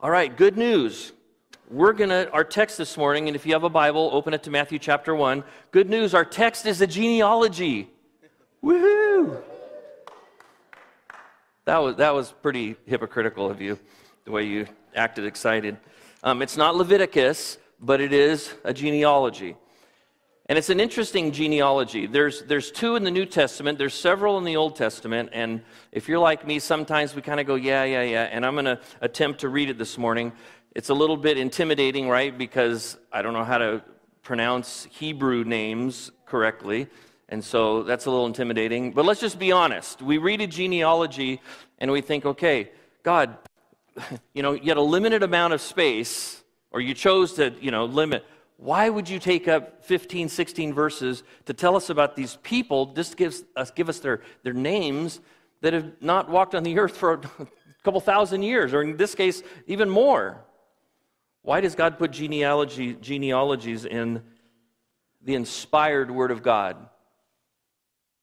All right, good news. We're going to, our text this morning, and if you have a Bible, open it to Matthew chapter 1. Good news, our text is a genealogy. Woohoo! That was, that was pretty hypocritical of you, the way you acted excited. Um, it's not Leviticus, but it is a genealogy. And it's an interesting genealogy. There's, there's two in the New Testament, there's several in the Old Testament. And if you're like me, sometimes we kind of go, yeah, yeah, yeah. And I'm going to attempt to read it this morning. It's a little bit intimidating, right? Because I don't know how to pronounce Hebrew names correctly. And so that's a little intimidating. But let's just be honest. We read a genealogy and we think, okay, God, you know, you had a limited amount of space, or you chose to, you know, limit why would you take up 15, 16 verses to tell us about these people, just gives us, give us their, their names that have not walked on the earth for a couple thousand years, or in this case, even more? Why does God put genealogy, genealogies in the inspired Word of God?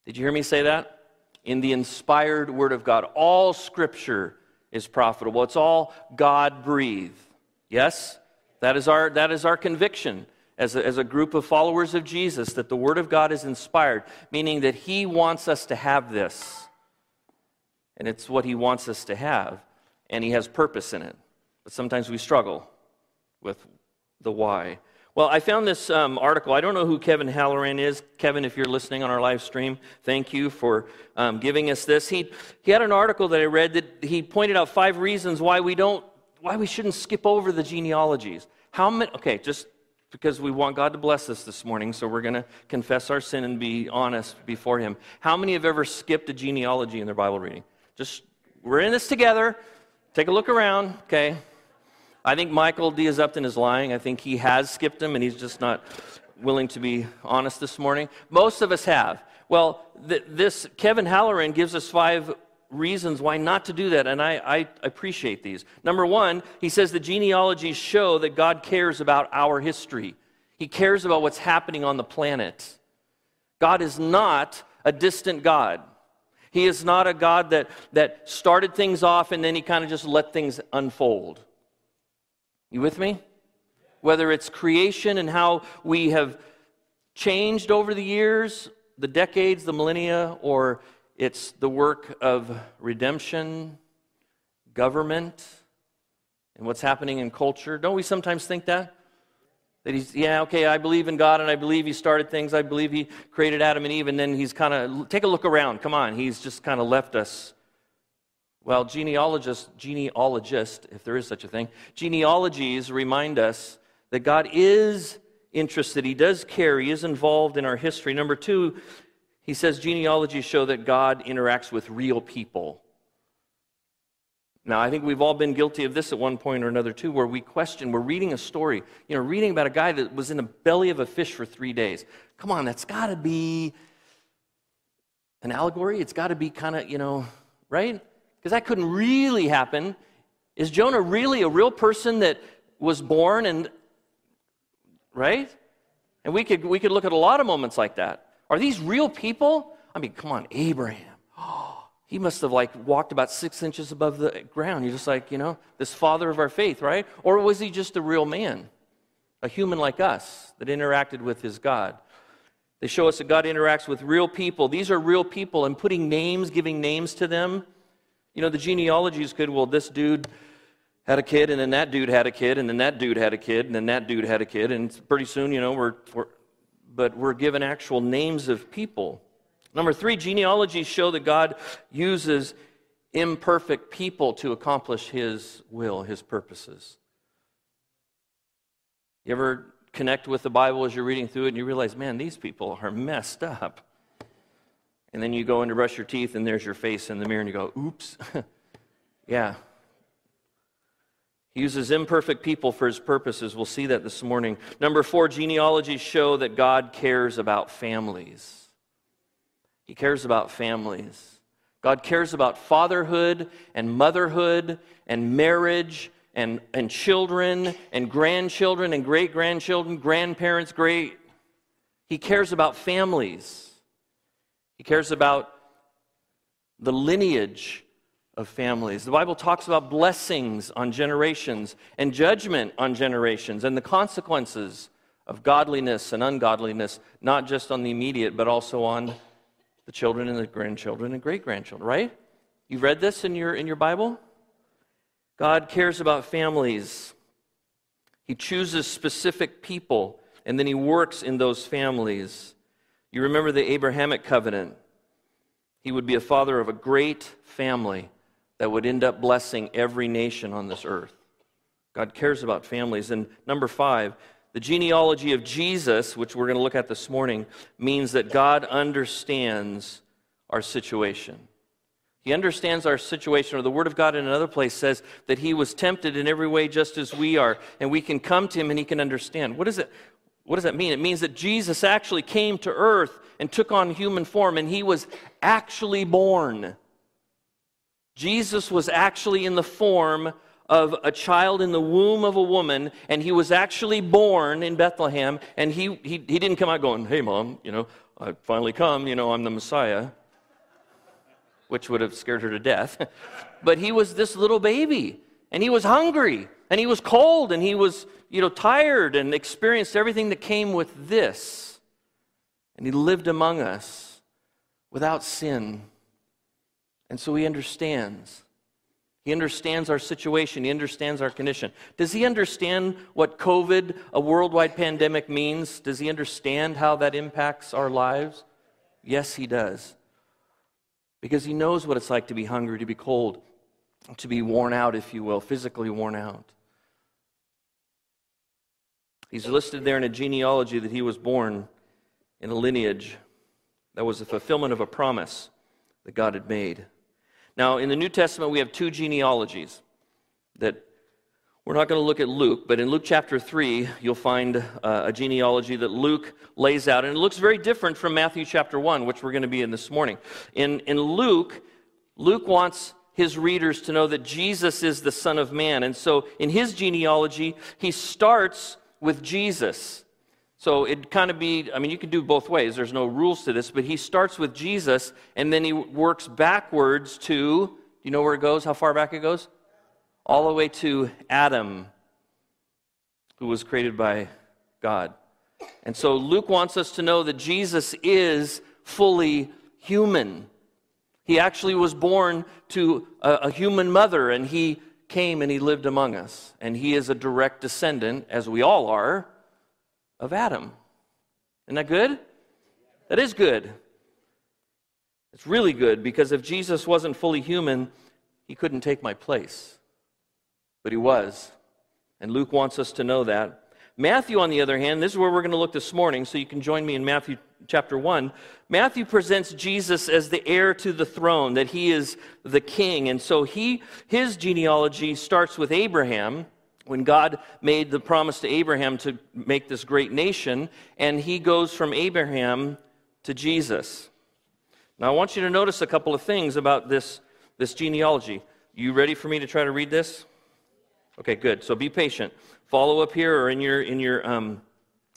Did you hear me say that? In the inspired Word of God. All Scripture is profitable, it's all God breathed. Yes? That is our, that is our conviction as a, as a group of followers of Jesus that the Word of God is inspired, meaning that He wants us to have this. And it's what He wants us to have, and He has purpose in it. But sometimes we struggle with the why. Well, I found this um, article. I don't know who Kevin Halloran is. Kevin, if you're listening on our live stream, thank you for um, giving us this. He, he had an article that I read that he pointed out five reasons why we don't why we shouldn't skip over the genealogies. How many, okay, just because we want God to bless us this morning, so we're going to confess our sin and be honest before Him. How many have ever skipped a genealogy in their Bible reading? Just, we're in this together. Take a look around, okay? I think Michael Diaz Upton is lying. I think he has skipped them and he's just not willing to be honest this morning. Most of us have. Well, th- this Kevin Halloran gives us five reasons why not to do that, and I, I, appreciate these. Number one, he says the genealogies show that God cares about our history, He cares about what's happening on the planet. God is not a distant God. He is not a God that, that started things off and then he kind of just let things unfold. You with me? Whether it's creation and how we have changed over the years, the decades, the millennia, or it's the work of redemption, government, and what's happening in culture. Don't we sometimes think that? That he's, yeah, okay, I believe in God and I believe he started things. I believe he created Adam and Eve, and then he's kind of, take a look around. Come on, he's just kind of left us. Well, genealogists, genealogist, if there is such a thing, genealogies remind us that God is interested. He does care. He is involved in our history. Number two, he says genealogies show that God interacts with real people. Now, I think we've all been guilty of this at one point or another, too, where we question, we're reading a story, you know, reading about a guy that was in the belly of a fish for three days. Come on, that's got to be an allegory. It's got to be kind of, you know, right? Because that couldn't really happen. Is Jonah really a real person that was born and, right? And we could, we could look at a lot of moments like that. Are these real people? I mean, come on, Abraham. Oh, he must have like walked about six inches above the ground. You're just like, you know, this father of our faith, right? Or was he just a real man, a human like us that interacted with his God? They show us that God interacts with real people. These are real people, and putting names, giving names to them. You know, the genealogy is good. Well, this dude had a kid, and then that dude had a kid, and then that dude had a kid, and then that dude had a kid, and pretty soon, you know, we're, we're but we're given actual names of people. Number three, genealogies show that God uses imperfect people to accomplish his will, his purposes. You ever connect with the Bible as you're reading through it and you realize, man, these people are messed up. And then you go in to brush your teeth and there's your face in the mirror and you go, oops. yeah, he uses imperfect people for his purposes. We'll see that this morning. Number four, genealogies show that God cares about families. He cares about families. God cares about fatherhood and motherhood and marriage and, and children and grandchildren and great grandchildren, grandparents, great. He cares about families. He cares about the lineage of families. The Bible talks about blessings on generations and judgment on generations and the consequences of godliness and ungodliness, not just on the immediate, but also on the children and the grandchildren and great grandchildren, right? You read this in your, in your Bible? God cares about families. He chooses specific people, and then He works in those families. You remember the Abrahamic covenant. He would be a father of a great family that would end up blessing every nation on this earth. God cares about families. And number five, the genealogy of Jesus, which we're going to look at this morning, means that God understands our situation. He understands our situation, or the Word of God in another place says that He was tempted in every way just as we are, and we can come to Him and He can understand. What, is it, what does that mean? It means that Jesus actually came to earth and took on human form, and He was actually born. Jesus was actually in the form of a child in the womb of a woman, and he was actually born in Bethlehem, and he, he, he didn't come out going, Hey, mom, you know, I finally come, you know, I'm the Messiah, which would have scared her to death. but he was this little baby, and he was hungry, and he was cold, and he was, you know, tired, and experienced everything that came with this. And he lived among us without sin. And so he understands. He understands our situation. He understands our condition. Does he understand what COVID, a worldwide pandemic, means? Does he understand how that impacts our lives? Yes, he does. Because he knows what it's like to be hungry, to be cold, to be worn out, if you will, physically worn out. He's listed there in a genealogy that he was born in a lineage that was a fulfillment of a promise that God had made. Now, in the New Testament, we have two genealogies that we're not going to look at Luke, but in Luke chapter 3, you'll find uh, a genealogy that Luke lays out, and it looks very different from Matthew chapter 1, which we're going to be in this morning. In, in Luke, Luke wants his readers to know that Jesus is the Son of Man, and so in his genealogy, he starts with Jesus. So it'd kind of be, I mean, you can do both ways. There's no rules to this, but he starts with Jesus and then he works backwards to, do you know where it goes? How far back it goes? All the way to Adam, who was created by God. And so Luke wants us to know that Jesus is fully human. He actually was born to a, a human mother and he came and he lived among us. And he is a direct descendant, as we all are of Adam. Isn't that good? That is good. It's really good because if Jesus wasn't fully human, he couldn't take my place. But he was. And Luke wants us to know that. Matthew, on the other hand, this is where we're going to look this morning, so you can join me in Matthew chapter 1. Matthew presents Jesus as the heir to the throne, that he is the king. And so he, his genealogy starts with Abraham, when God made the promise to Abraham to make this great nation, and he goes from Abraham to Jesus. Now, I want you to notice a couple of things about this, this genealogy. You ready for me to try to read this? Okay, good. So be patient. Follow up here or in your, in your, um,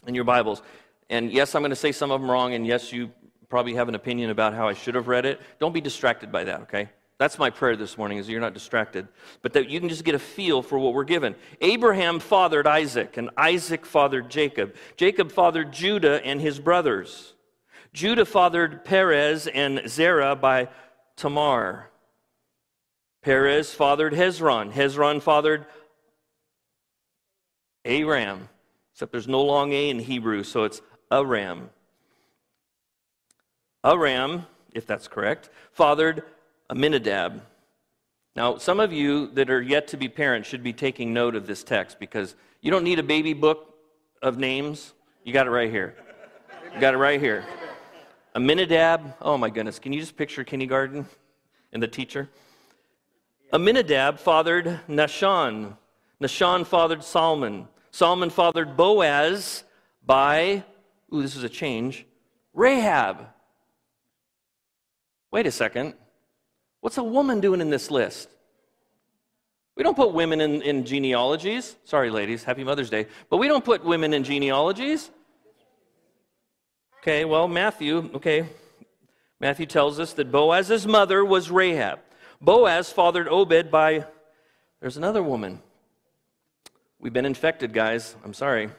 in your Bibles. And yes, I'm going to say some of them wrong, and yes, you probably have an opinion about how I should have read it. Don't be distracted by that, okay? That's my prayer this morning, is you're not distracted, but that you can just get a feel for what we're given. Abraham fathered Isaac, and Isaac fathered Jacob. Jacob fathered Judah and his brothers. Judah fathered Perez and Zerah by Tamar. Perez fathered Hezron. Hezron fathered Aram, except there's no long A in Hebrew, so it's Aram. Aram, if that's correct, fathered Aminadab. Now, some of you that are yet to be parents should be taking note of this text because you don't need a baby book of names. You got it right here. You got it right here. Aminadab. Oh my goodness. Can you just picture kindergarten and the teacher? Aminadab fathered Nahshon. Nahshon fathered Solomon. Solomon fathered Boaz by, ooh, this is a change, Rahab. Wait a second. What's a woman doing in this list? We don't put women in, in genealogies. Sorry, ladies, happy Mother's Day. But we don't put women in genealogies. Okay, well, Matthew, okay. Matthew tells us that Boaz's mother was Rahab. Boaz fathered Obed by, there's another woman. We've been infected, guys. I'm sorry.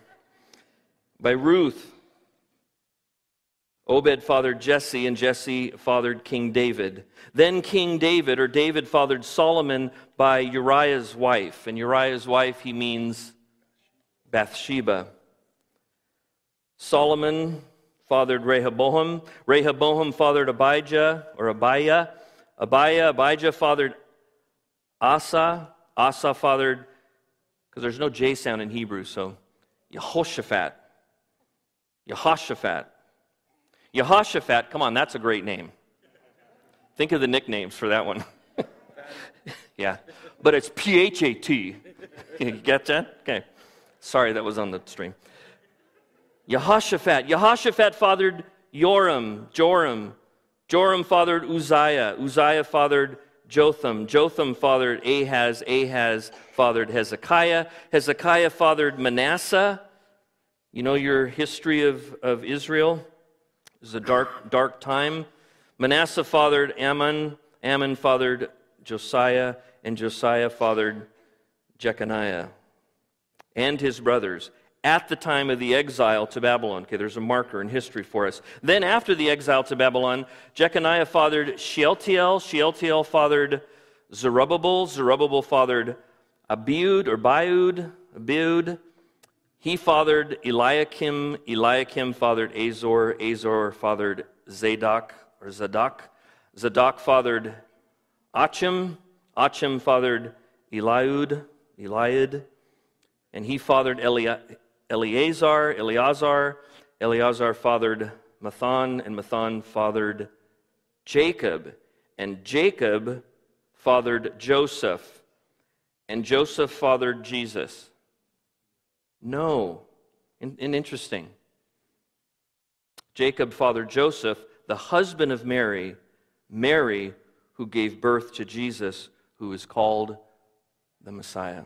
By Ruth. Obed fathered Jesse, and Jesse fathered King David. Then King David, or David, fathered Solomon by Uriah's wife. And Uriah's wife, he means Bathsheba. Solomon fathered Rehoboam. Rehoboam fathered Abijah, or Abiah. Abiah, Abijah fathered Asa. Asa fathered, because there's no J sound in Hebrew, so Yehoshaphat. Yehoshaphat. Yehoshaphat, come on, that's a great name. Think of the nicknames for that one. yeah, but it's P H A T. You get that? Okay. Sorry, that was on the stream. Yehoshaphat. Yehoshaphat fathered Joram. Joram. Joram fathered Uzziah. Uzziah fathered Jotham. Jotham fathered Ahaz. Ahaz fathered Hezekiah. Hezekiah fathered Manasseh. You know your history of, of Israel? It was a dark, dark time. Manasseh fathered Amon, Amon fathered Josiah. And Josiah fathered Jeconiah and his brothers at the time of the exile to Babylon. Okay, there's a marker in history for us. Then, after the exile to Babylon, Jeconiah fathered Shealtiel. Shealtiel fathered Zerubbabel. Zerubbabel fathered Abiud or Biud. Abiud. He fathered Eliakim. Eliakim fathered Azor. Azor fathered Zadok or Zadok. Zadok fathered Achim. Achim fathered Eliud. Eliud. And he fathered Eleazar, Eleazar, Eleazar fathered Matthan, and Matthan fathered Jacob. And Jacob fathered Joseph, and Joseph fathered Jesus. No. And, and interesting. Jacob fathered Joseph, the husband of Mary, Mary, who gave birth to Jesus, who is called the Messiah.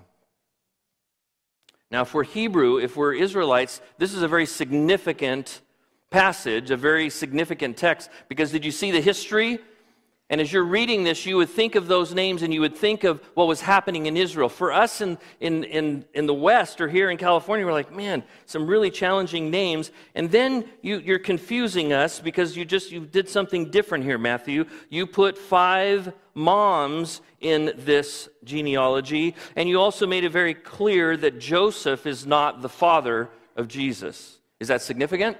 Now, if we're Hebrew, if we're Israelites, this is a very significant passage, a very significant text, because did you see the history? And as you're reading this, you would think of those names and you would think of what was happening in Israel. For us in, in, in, in the West or here in California, we're like, man, some really challenging names. And then you, you're confusing us because you just you did something different here, Matthew. You put five moms in this genealogy, and you also made it very clear that Joseph is not the father of Jesus. Is that significant?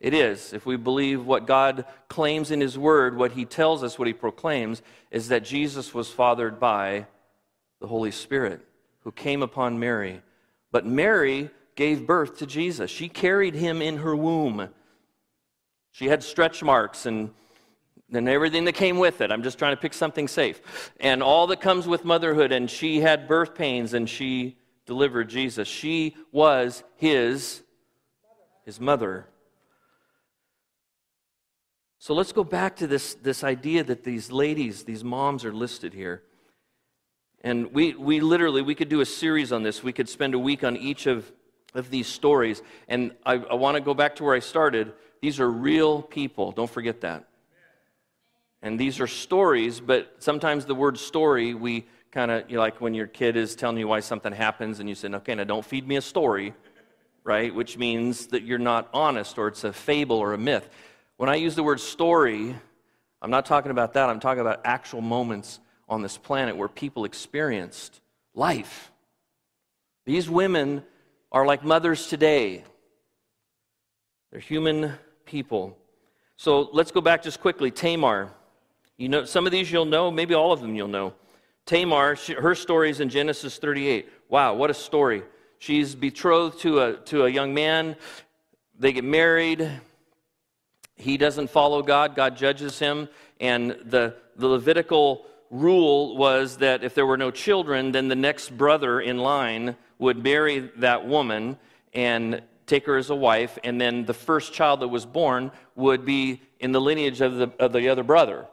It is. If we believe what God claims in His Word, what He tells us, what He proclaims, is that Jesus was fathered by the Holy Spirit who came upon Mary. But Mary gave birth to Jesus. She carried him in her womb. She had stretch marks and and everything that came with it. I'm just trying to pick something safe. And all that comes with motherhood. And she had birth pains and she delivered Jesus. She was his, his mother. So let's go back to this, this idea that these ladies, these moms are listed here. And we, we literally, we could do a series on this. We could spend a week on each of, of these stories. And I, I want to go back to where I started. These are real people. Don't forget that. And these are stories, but sometimes the word story, we kind of, you know, like when your kid is telling you why something happens and you say, okay, now don't feed me a story, right? Which means that you're not honest or it's a fable or a myth. When I use the word story, I'm not talking about that. I'm talking about actual moments on this planet where people experienced life. These women are like mothers today, they're human people. So let's go back just quickly. Tamar. You know, some of these you'll know, maybe all of them you'll know. Tamar, she, her story is in Genesis 38. Wow, what a story. She's betrothed to a, to a young man. They get married. He doesn't follow God, God judges him. And the, the Levitical rule was that if there were no children, then the next brother in line would marry that woman and take her as a wife. And then the first child that was born would be in the lineage of the, of the other brother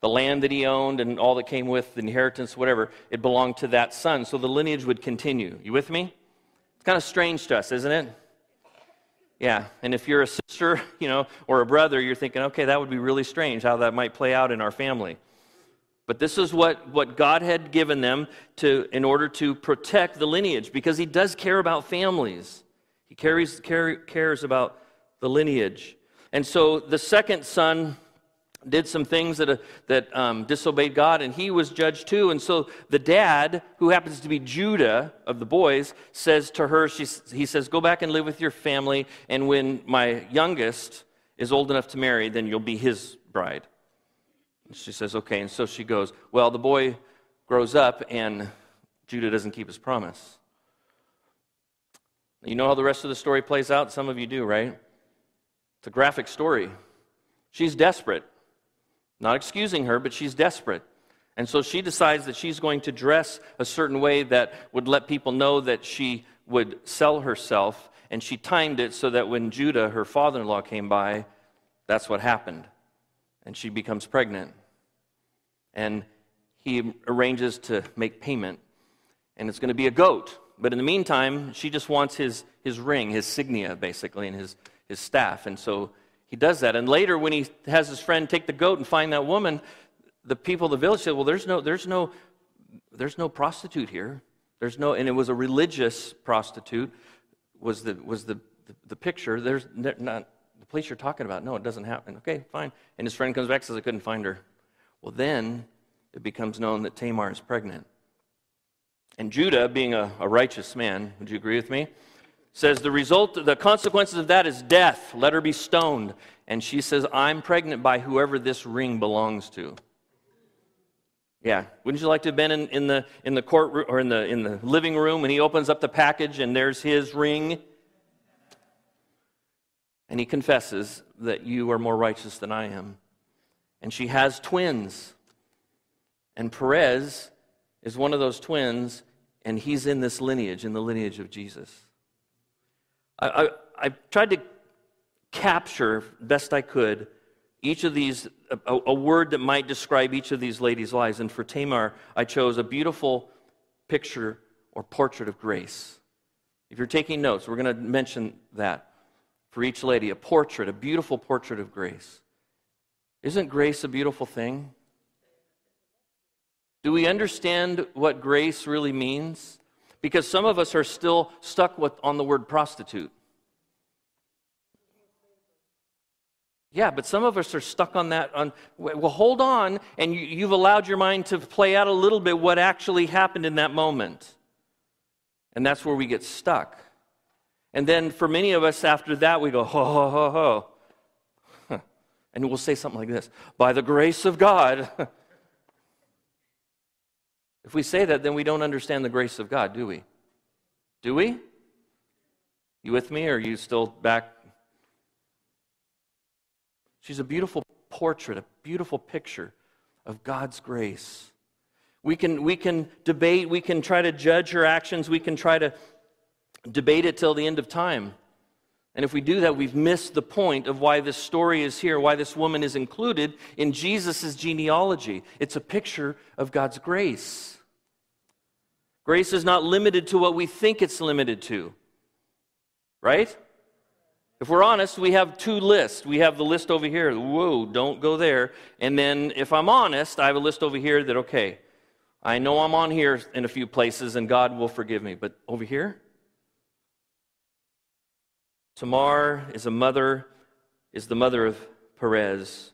the land that he owned and all that came with the inheritance, whatever, it belonged to that son. So the lineage would continue. You with me? It's kind of strange to us, isn't it? Yeah. And if you're a sister, you know, or a brother, you're thinking, okay, that would be really strange how that might play out in our family. But this is what, what God had given them to, in order to protect the lineage, because He does care about families. He carries, care, cares about the lineage. And so the second son did some things that, uh, that um, disobeyed God, and he was judged too. And so the dad, who happens to be Judah of the boys, says to her, she, he says, Go back and live with your family, and when my youngest is old enough to marry, then you'll be his bride. And she says, Okay. And so she goes, Well, the boy grows up, and Judah doesn't keep his promise. You know how the rest of the story plays out? Some of you do, right? It's a graphic story. She's desperate. Not excusing her, but she's desperate. And so she decides that she's going to dress a certain way that would let people know that she would sell herself. And she timed it so that when Judah, her father in law, came by, that's what happened. And she becomes pregnant. And he arranges to make payment. And it's going to be a goat. But in the meantime, she just wants his, his ring, his signia, basically, and his, his staff. And so he does that. And later, when he has his friend take the goat and find that woman, the people of the village said, Well, there's no, there's no, there's no prostitute here. There's no, and it was a religious prostitute, was the, was the, the, the picture. There's not the place you're talking about. No, it doesn't happen. Okay, fine. And his friend comes back and says, I couldn't find her. Well, then it becomes known that Tamar is pregnant. And Judah, being a, a righteous man, would you agree with me? Says the result the consequences of that is death. Let her be stoned. And she says i'm pregnant by whoever this ring belongs to. Yeah wouldn't you like to have been in, in the in the court or in the in the living room and he opens up the package and there's his ring? And he confesses that you are more righteous than i am. And she has twins. And perez is one of those twins and he's in this lineage in the lineage of jesus I, I, I tried to capture best I could each of these, a, a, word that might describe each of these ladies' lives. And for Tamar, I chose a beautiful picture or portrait of grace. If you're taking notes, we're going to mention that for each lady a portrait, a beautiful portrait of grace. Isn't grace a beautiful thing? Do we understand what grace really means? Because some of us are still stuck with, on the word prostitute. Yeah, but some of us are stuck on that. On, well, hold on, and you, you've allowed your mind to play out a little bit what actually happened in that moment. And that's where we get stuck. And then for many of us after that, we go, ho, ho, ho, ho. And we'll say something like this By the grace of God, If we say that, then we don't understand the grace of God, do we? Do we? You with me, or are you still back? She's a beautiful portrait, a beautiful picture of God's grace. We can, we can debate, we can try to judge her actions, we can try to debate it till the end of time. And if we do that, we've missed the point of why this story is here, why this woman is included in Jesus' genealogy. It's a picture of God's grace. Grace is not limited to what we think it's limited to. Right? If we're honest, we have two lists. We have the list over here, whoa, don't go there. And then if I'm honest, I have a list over here that, okay, I know I'm on here in a few places and God will forgive me. But over here, Tamar is a mother, is the mother of Perez.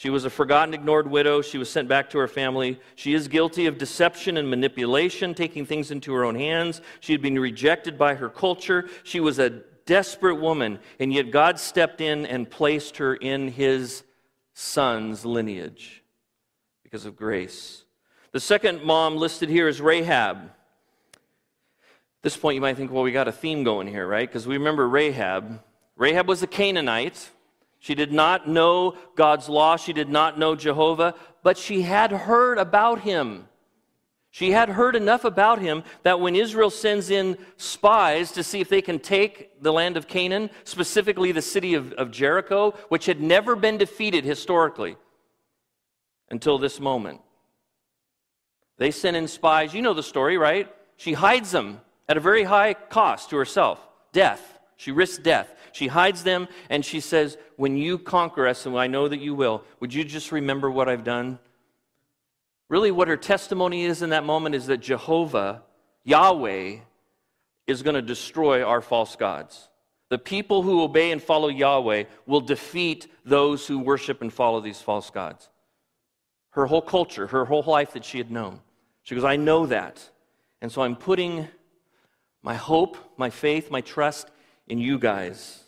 She was a forgotten, ignored widow. She was sent back to her family. She is guilty of deception and manipulation, taking things into her own hands. She had been rejected by her culture. She was a desperate woman, and yet God stepped in and placed her in his son's lineage because of grace. The second mom listed here is Rahab. At this point, you might think, well, we got a theme going here, right? Because we remember Rahab. Rahab was a Canaanite. She did not know God's law. She did not know Jehovah, but she had heard about him. She had heard enough about him that when Israel sends in spies to see if they can take the land of Canaan, specifically the city of, of Jericho, which had never been defeated historically until this moment, they sent in spies. You know the story, right? She hides them at a very high cost to herself death. She risks death. She hides them and she says, When you conquer us, and I know that you will, would you just remember what I've done? Really, what her testimony is in that moment is that Jehovah, Yahweh, is going to destroy our false gods. The people who obey and follow Yahweh will defeat those who worship and follow these false gods. Her whole culture, her whole life that she had known. She goes, I know that. And so I'm putting my hope, my faith, my trust in you guys.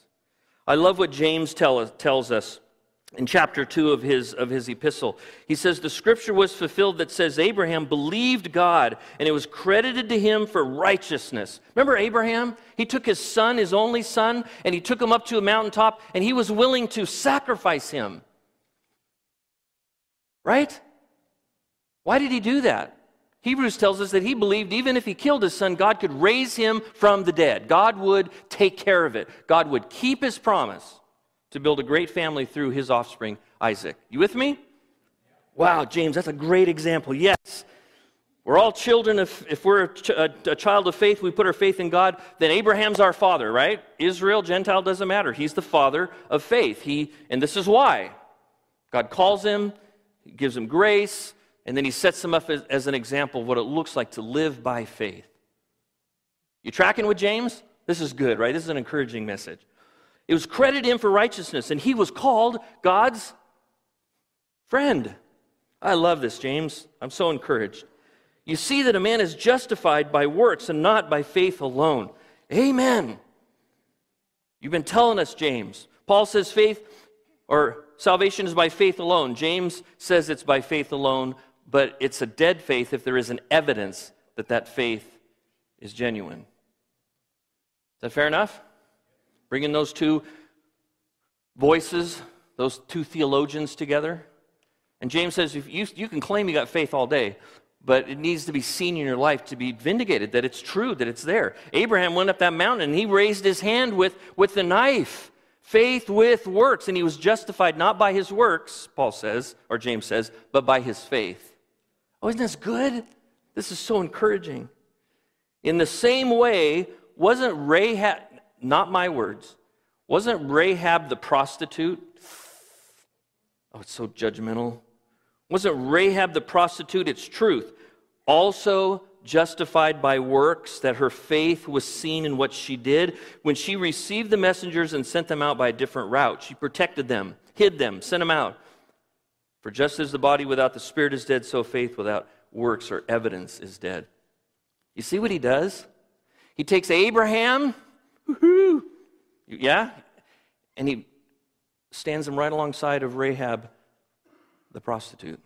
I love what James tell, tells us in chapter 2 of his, of his epistle. He says, The scripture was fulfilled that says, Abraham believed God, and it was credited to him for righteousness. Remember Abraham? He took his son, his only son, and he took him up to a mountaintop, and he was willing to sacrifice him. Right? Why did he do that? Hebrews tells us that he believed even if he killed his son, God could raise him from the dead. God would take care of it. God would keep his promise to build a great family through his offspring, Isaac. You with me? Wow, James, that's a great example. Yes. We're all children of, if we're a, ch- a, child of faith, we put our faith in God, then Abraham's our father, right? Israel, Gentile, doesn't matter. He's the father of faith. He, and this is why. God calls him, gives him grace, and then he sets him up as, as an example of what it looks like to live by faith. You tracking with James? This is good, right? This is an encouraging message. It was credited him for righteousness, and he was called God's friend. I love this, James. I'm so encouraged. You see that a man is justified by works and not by faith alone. Amen. You've been telling us, James. Paul says faith or salvation is by faith alone. James says it's by faith alone, but it's a dead faith if there is an evidence that that faith is genuine. Is that fair enough? Bringing those two voices, those two theologians together. And James says, if you, you can claim you got faith all day, but it needs to be seen in your life to be vindicated that it's true, that it's there. Abraham went up that mountain and he raised his hand with, with the knife. Faith with works. And he was justified not by his works, Paul says, or James says, but by his faith. Oh, isn't this good? This is so encouraging. In the same way, wasn't Rahab, not my words. Wasn't Rahab the prostitute? Oh, it's so judgmental. Wasn't Rahab the prostitute? It's truth. Also justified by works, that her faith was seen in what she did. When she received the messengers and sent them out by a different route, she protected them, hid them, sent them out. For just as the body without the spirit is dead, so faith without works or evidence is dead. You see what he does? He takes Abraham Woo-hoo. Yeah? And he stands him right alongside of Rahab, the prostitute.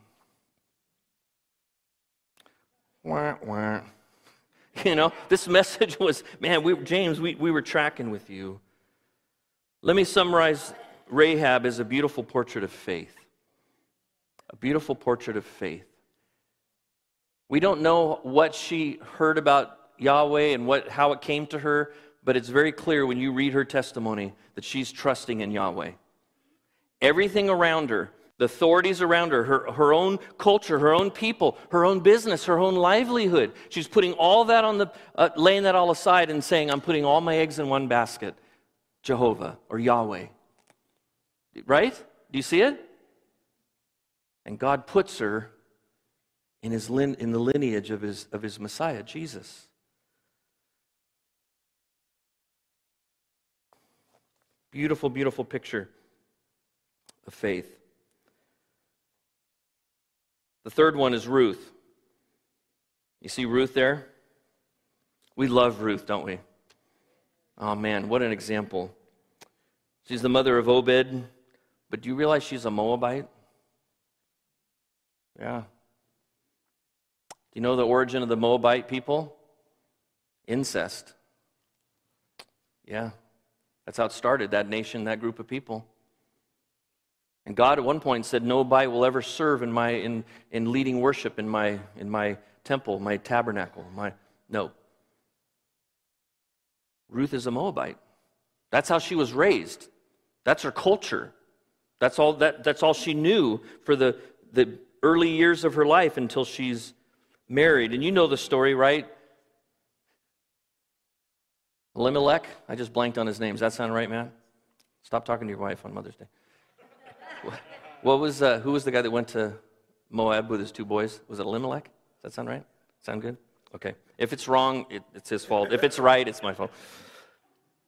Wah, wah. You know, this message was, man, we, James, we, we were tracking with you. Let me summarize Rahab as a beautiful portrait of faith. A beautiful portrait of faith. We don't know what she heard about Yahweh and what, how it came to her, but it's very clear when you read her testimony that she's trusting in Yahweh. Everything around her, the authorities around her, her, her own culture, her own people, her own business, her own livelihood, she's putting all that on the, uh, laying that all aside and saying, I'm putting all my eggs in one basket Jehovah or Yahweh. Right? Do you see it? And God puts her in, his in the lineage of his, of his Messiah, Jesus. Beautiful, beautiful picture of faith. The third one is Ruth. You see Ruth there? We love Ruth, don't we? Oh man, what an example. She's the mother of Obed, but do you realize she's a Moabite? Yeah. Do you know the origin of the Moabite people? Incest. Yeah. That's how it started, that nation, that group of people. And God at one point said, No bite will ever serve in my in, in leading worship in my in my temple, my tabernacle. My no. Ruth is a Moabite. That's how she was raised. That's her culture. That's all that that's all she knew for the, the early years of her life until she's married. And you know the story, right? Elimelech. I just blanked on his name. Does that sound right, man? Stop talking to your wife on Mother's Day. what was uh, who was the guy that went to Moab with his two boys? Was it Elimelech? Does that sound right? Sound good? Okay. If it's wrong, it, it's his fault. If it's right, it's my fault.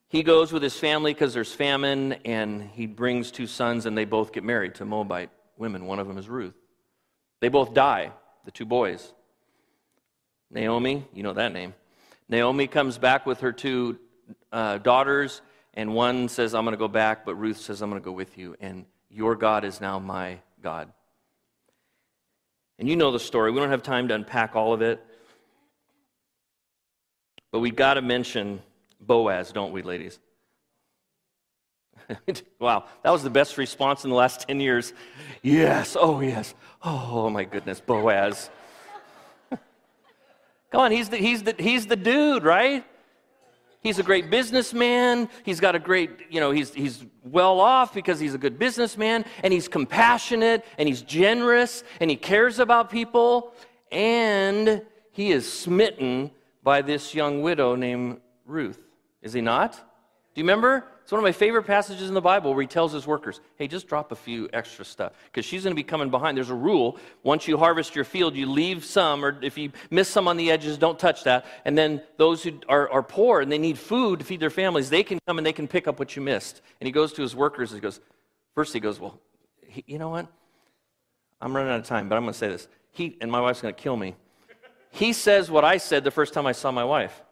He goes with his family because there's famine, and he brings two sons, and they both get married to Moabite women. One of them is Ruth. They both die, the two boys. Naomi, you know that name. Naomi comes back with her two uh, daughters, and one says, I'm going to go back, but Ruth says, I'm going to go with you, and your God is now my God. And you know the story. We don't have time to unpack all of it. But we've got to mention Boaz, don't we, ladies? wow, that was the best response in the last 10 years. Yes, oh, yes. Oh, my goodness, Boaz. Come on, he's the, he's, the, he's the dude, right? He's a great businessman. He's got a great, you know, he's, he's well off because he's a good businessman and he's compassionate and he's generous and he cares about people. And he is smitten by this young widow named Ruth. Is he not? Do you remember? It's one of my favorite passages in the Bible where he tells his workers, hey, just drop a few extra stuff because she's going to be coming behind. There's a rule. Once you harvest your field, you leave some, or if you miss some on the edges, don't touch that. And then those who are, are poor and they need food to feed their families, they can come and they can pick up what you missed. And he goes to his workers and he goes, first he goes, well, he, you know what? I'm running out of time, but I'm going to say this. He, and my wife's going to kill me. He says what I said the first time I saw my wife.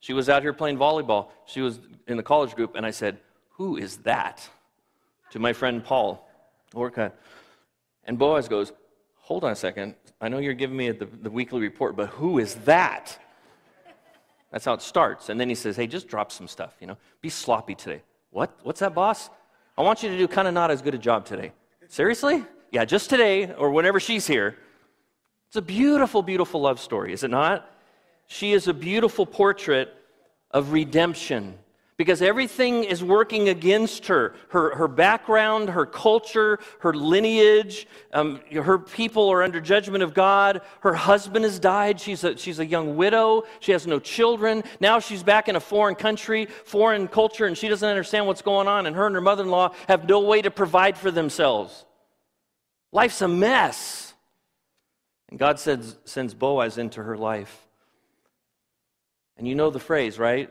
She was out here playing volleyball. She was in the college group, and I said, Who is that? to my friend Paul Orca. And Boaz goes, Hold on a second. I know you're giving me the, the weekly report, but who is that? That's how it starts. And then he says, Hey, just drop some stuff, you know. Be sloppy today. What? What's that, boss? I want you to do kind of not as good a job today. Seriously? Yeah, just today or whenever she's here. It's a beautiful, beautiful love story, is it not? She is a beautiful portrait of redemption because everything is working against her her, her background, her culture, her lineage. Um, her people are under judgment of God. Her husband has died. She's a, she's a young widow. She has no children. Now she's back in a foreign country, foreign culture, and she doesn't understand what's going on. And her and her mother in law have no way to provide for themselves. Life's a mess. And God sends, sends Boaz into her life. And you know the phrase, right?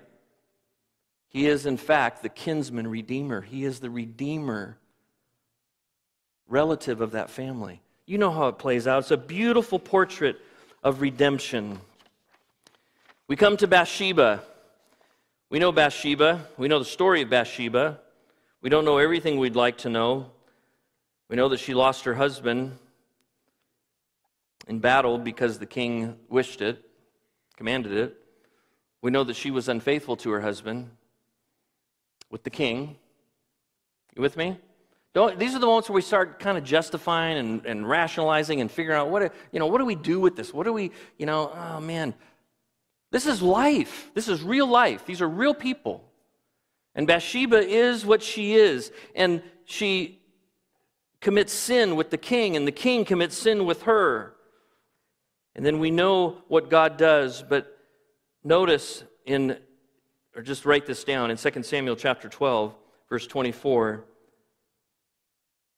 He is, in fact, the kinsman redeemer. He is the redeemer, relative of that family. You know how it plays out. It's a beautiful portrait of redemption. We come to Bathsheba. We know Bathsheba. We know the story of Bathsheba. We don't know everything we'd like to know. We know that she lost her husband in battle because the king wished it, commanded it. We know that she was unfaithful to her husband with the king. You with me? Don't, these are the moments where we start kind of justifying and, and rationalizing and figuring out what, you know, what do we do with this? What do we, you know, oh man. This is life. This is real life. These are real people. And Bathsheba is what she is. And she commits sin with the king, and the king commits sin with her. And then we know what God does, but Notice in, or just write this down in 2 Samuel chapter 12, verse 24,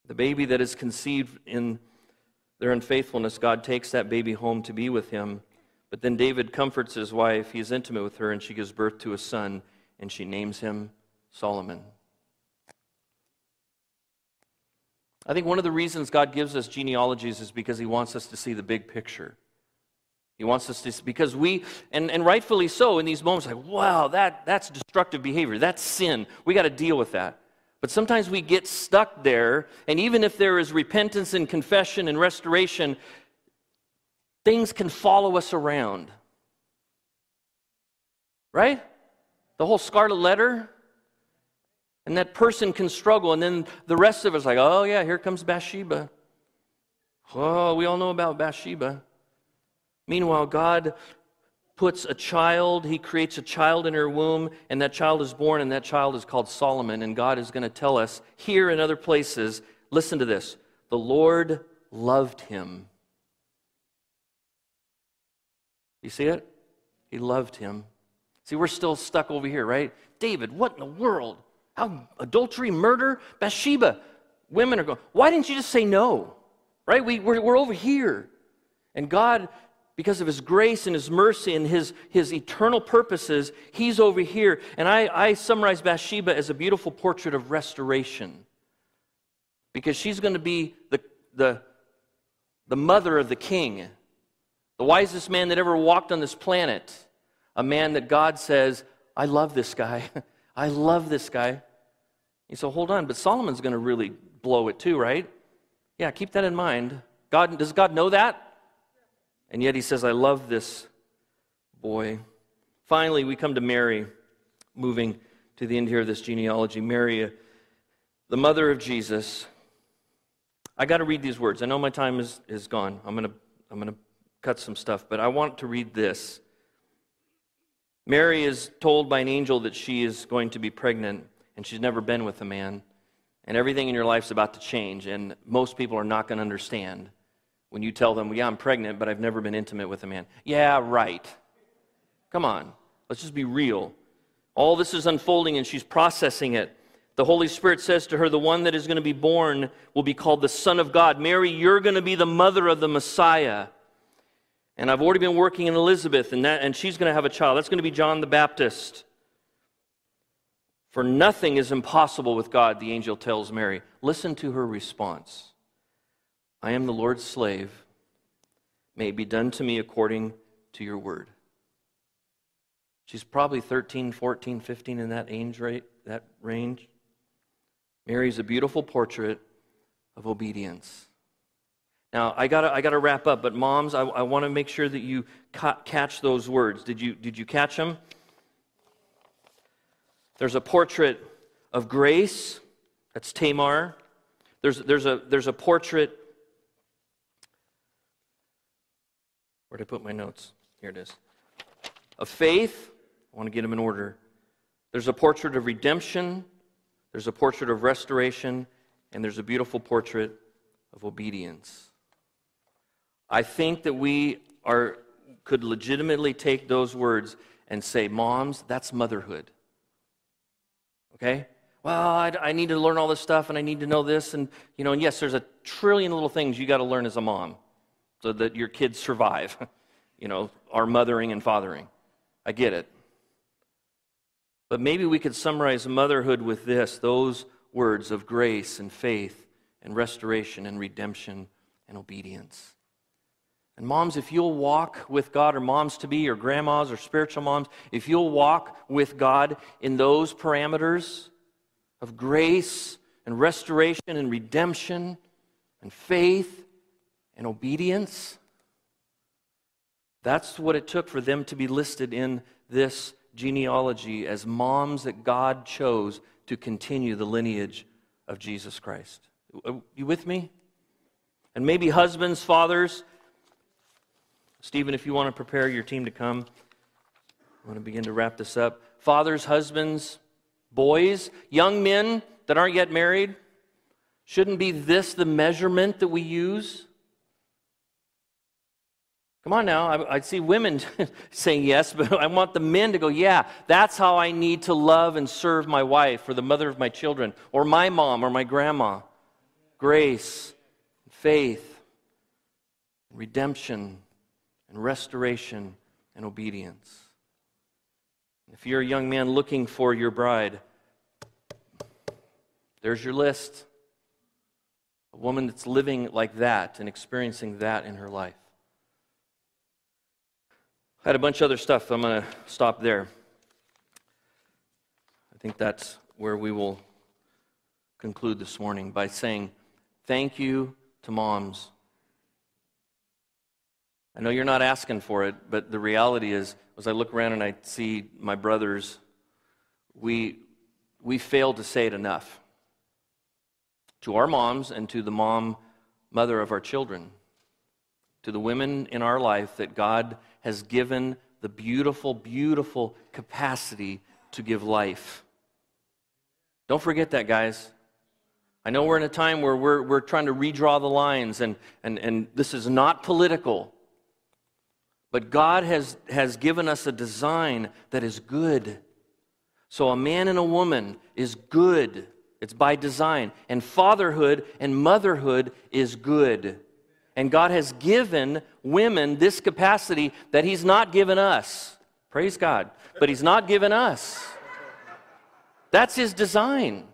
the baby that is conceived in their unfaithfulness, God takes that baby home to be with him. But then David comforts his wife. He is intimate with her, and she gives birth to a son, and she names him Solomon. I think one of the reasons God gives us genealogies is because he wants us to see the big picture. He wants us to, because we, and, and rightfully so, in these moments, like, wow, that, that's destructive behavior. That's sin. We got to deal with that. But sometimes we get stuck there, and even if there is repentance and confession and restoration, things can follow us around. Right? The whole scarlet letter, and that person can struggle, and then the rest of us, like, oh, yeah, here comes Bathsheba. Oh, we all know about Bathsheba. Meanwhile, God puts a child, He creates a child in her womb, and that child is born, and that child is called Solomon. And God is going to tell us here and other places listen to this the Lord loved him. You see it? He loved him. See, we're still stuck over here, right? David, what in the world? How adultery, murder, Bathsheba. Women are going, why didn't you just say no? right? We, we're, we're over here. And God, because of His grace and His mercy and His, his eternal purposes, He's over here. And I, I summarize Bathsheba as a beautiful portrait of restoration because she's going to be the, the, the mother of the king, the wisest man that ever walked on this planet, a man that God says, I love this guy. I love this guy. You say, hold on, but Solomon's going to really blow it too, right? Yeah, keep that in mind. God, does God know that? And yet he says, I love this boy. Finally, we come to Mary, moving to the end here of this genealogy. Mary, uh, the mother of Jesus. I got to read these words. I know my time is, is gone. I'm going to I'm going to cut some stuff, but I want to read this. Mary is told by an angel that she is going to be pregnant and she's never been with a man, and everything in your life's about to change, and most people are not going to understand when you tell them, well, Yeah, I'm pregnant, but I've never been intimate with a man. Yeah, right. Come on, let's just be real. All this is unfolding, and she's processing it. The Holy Spirit says to her, The one that is going to be born will be called the Son of God. Mary, you're going to be the mother of the Messiah. And I've already been working in Elizabeth, and, that, and she's going to have a child. That's going to be John the Baptist. For nothing is impossible with God, the angel tells Mary. Listen to her response I am the Lord's slave. May it be done to me according to your word. She's probably 13, 14, 15 in that age rate, that range. Mary's a beautiful portrait of obedience. Now, I got I to wrap up, but moms, I, I want to make sure that you ca- catch those words. Did you, did you catch them? There's a portrait of grace, that's Tamar. There's, there's, a, there's a portrait. Where did I put my notes? Here it is. Of faith. I want to get them in order. There's a portrait of redemption, there's a portrait of restoration, and there's a beautiful portrait of obedience. I think that we are, could legitimately take those words and say, Moms, that's motherhood okay? Well, I, I, need to learn all this stuff and I need to know this. And, you know, and yes, there's a trillion little things you got to learn as a mom so that your kids survive, you know, our mothering and fathering. I get it. But maybe we could summarize motherhood with this those words of grace and faith and restoration and redemption and obedience. And moms, if you'll walk with God, or moms to be, or grandmas, or spiritual moms, if you'll walk with God in those parameters of grace and restoration and redemption and faith and obedience, that's what it took for them to be listed in this genealogy as moms that God chose to continue the lineage of Jesus Christ. Are You with me? And maybe husbands, fathers, Stephen, if you want to prepare your team to come, I want to begin to wrap this up. Fathers, husbands, boys, young men that aren't yet married, shouldn't be this the measurement that we use? Come on now. I, I see women saying yes, but I want the men to go, yeah, that's how I need to love and serve my wife or the mother of my children or my mom or my grandma. Grace, faith, redemption, and restoration and obedience. If you're a young man looking for your bride, there's your list. A woman that's living like that and experiencing that in her life. I had a bunch of other stuff. I'm going to stop there. I think that's where we will conclude this morning by saying thank you to moms I know you're not asking for it, but the reality is, as I look around and I see my brothers, we, we fail to say it enough to our moms and to the mom, mother of our children, to the women in our life that God has given the beautiful, beautiful capacity to give life. Don't forget that, guys. I know we're in a time where we're, we're trying to redraw the lines, and, and, and this is not political. But God has, has given us a design that is good. So a man and a woman is good. It's by design. And fatherhood and motherhood is good. And God has given women this capacity that He's not given us. Praise God. But He's not given us. That's His design.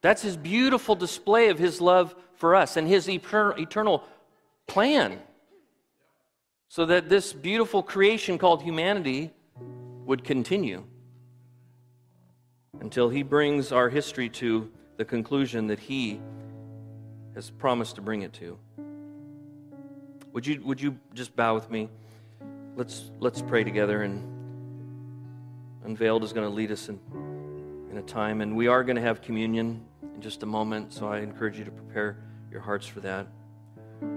That's His beautiful display of His love for us and His eternal plan. So that this beautiful creation called humanity would continue until He brings our history to the conclusion that He has promised to bring it to. Would you, would you just bow with me? Let's, let's pray together. And Unveiled is going to lead us in, in a time. And we are going to have communion in just a moment. So I encourage you to prepare your hearts for that.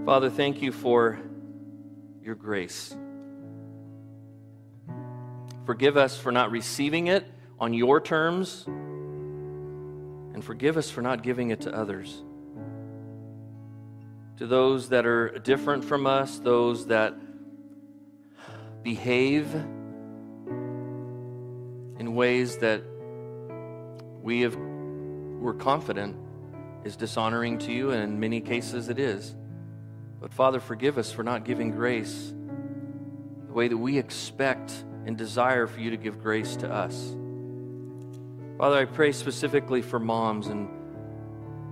Father, thank you for your grace. Forgive us for not receiving it on your terms, and forgive us for not giving it to others to those that are different from us, those that behave in ways that we have we're confident is dishonoring to you and in many cases it is. But father forgive us for not giving grace the way that we expect and desire for you to give grace to us. Father i pray specifically for moms and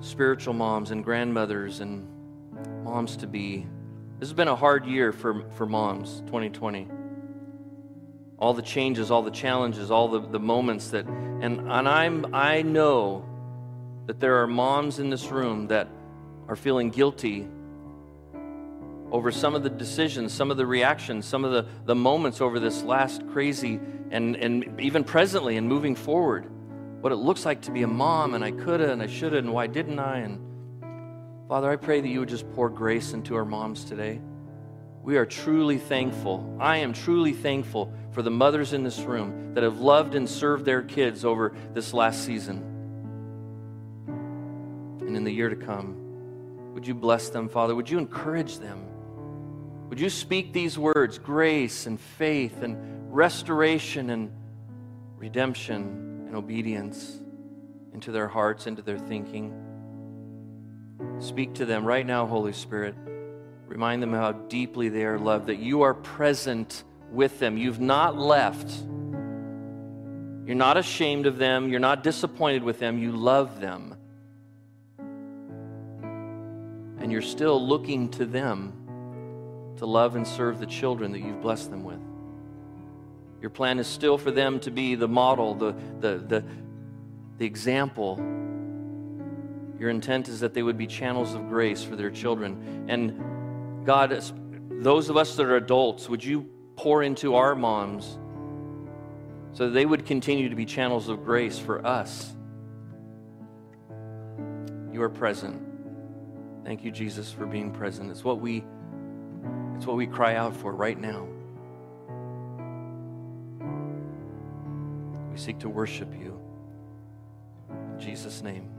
spiritual moms and grandmothers and moms to be. This has been a hard year for, for moms, 2020. All the changes, all the challenges, all the, the moments that, and, and I'm, I know that there are moms in this room that are feeling guilty over some of the decisions, some of the reactions, some of the, the moments over this last crazy and, and even presently and moving forward. What it looks like to be a mom, and I coulda and I shoulda, and why didn't I? And Father, I pray that you would just pour grace into our moms today. We are truly thankful. I am truly thankful for the mothers in this room that have loved and served their kids over this last season and in the year to come. Would you bless them, Father? Would you encourage them? Would you speak these words, grace and faith and restoration and redemption and obedience, into their hearts, into their thinking? Speak to them right now, Holy Spirit. Remind them how deeply they are loved, that you are present with them. You've not left. You're not ashamed of them. You're not disappointed with them. You love them. And you're still looking to them to love and serve the children that you've blessed them with. Your plan is still for them to be the model, the, the, the, the example your intent is that they would be channels of grace for their children. And God, those of us that are adults, would you pour into our moms so that they would continue to be channels of grace for us? You are present. Thank you, Jesus, for being present. It's what we it's what we cry out for right now. We seek to worship you. In Jesus' name.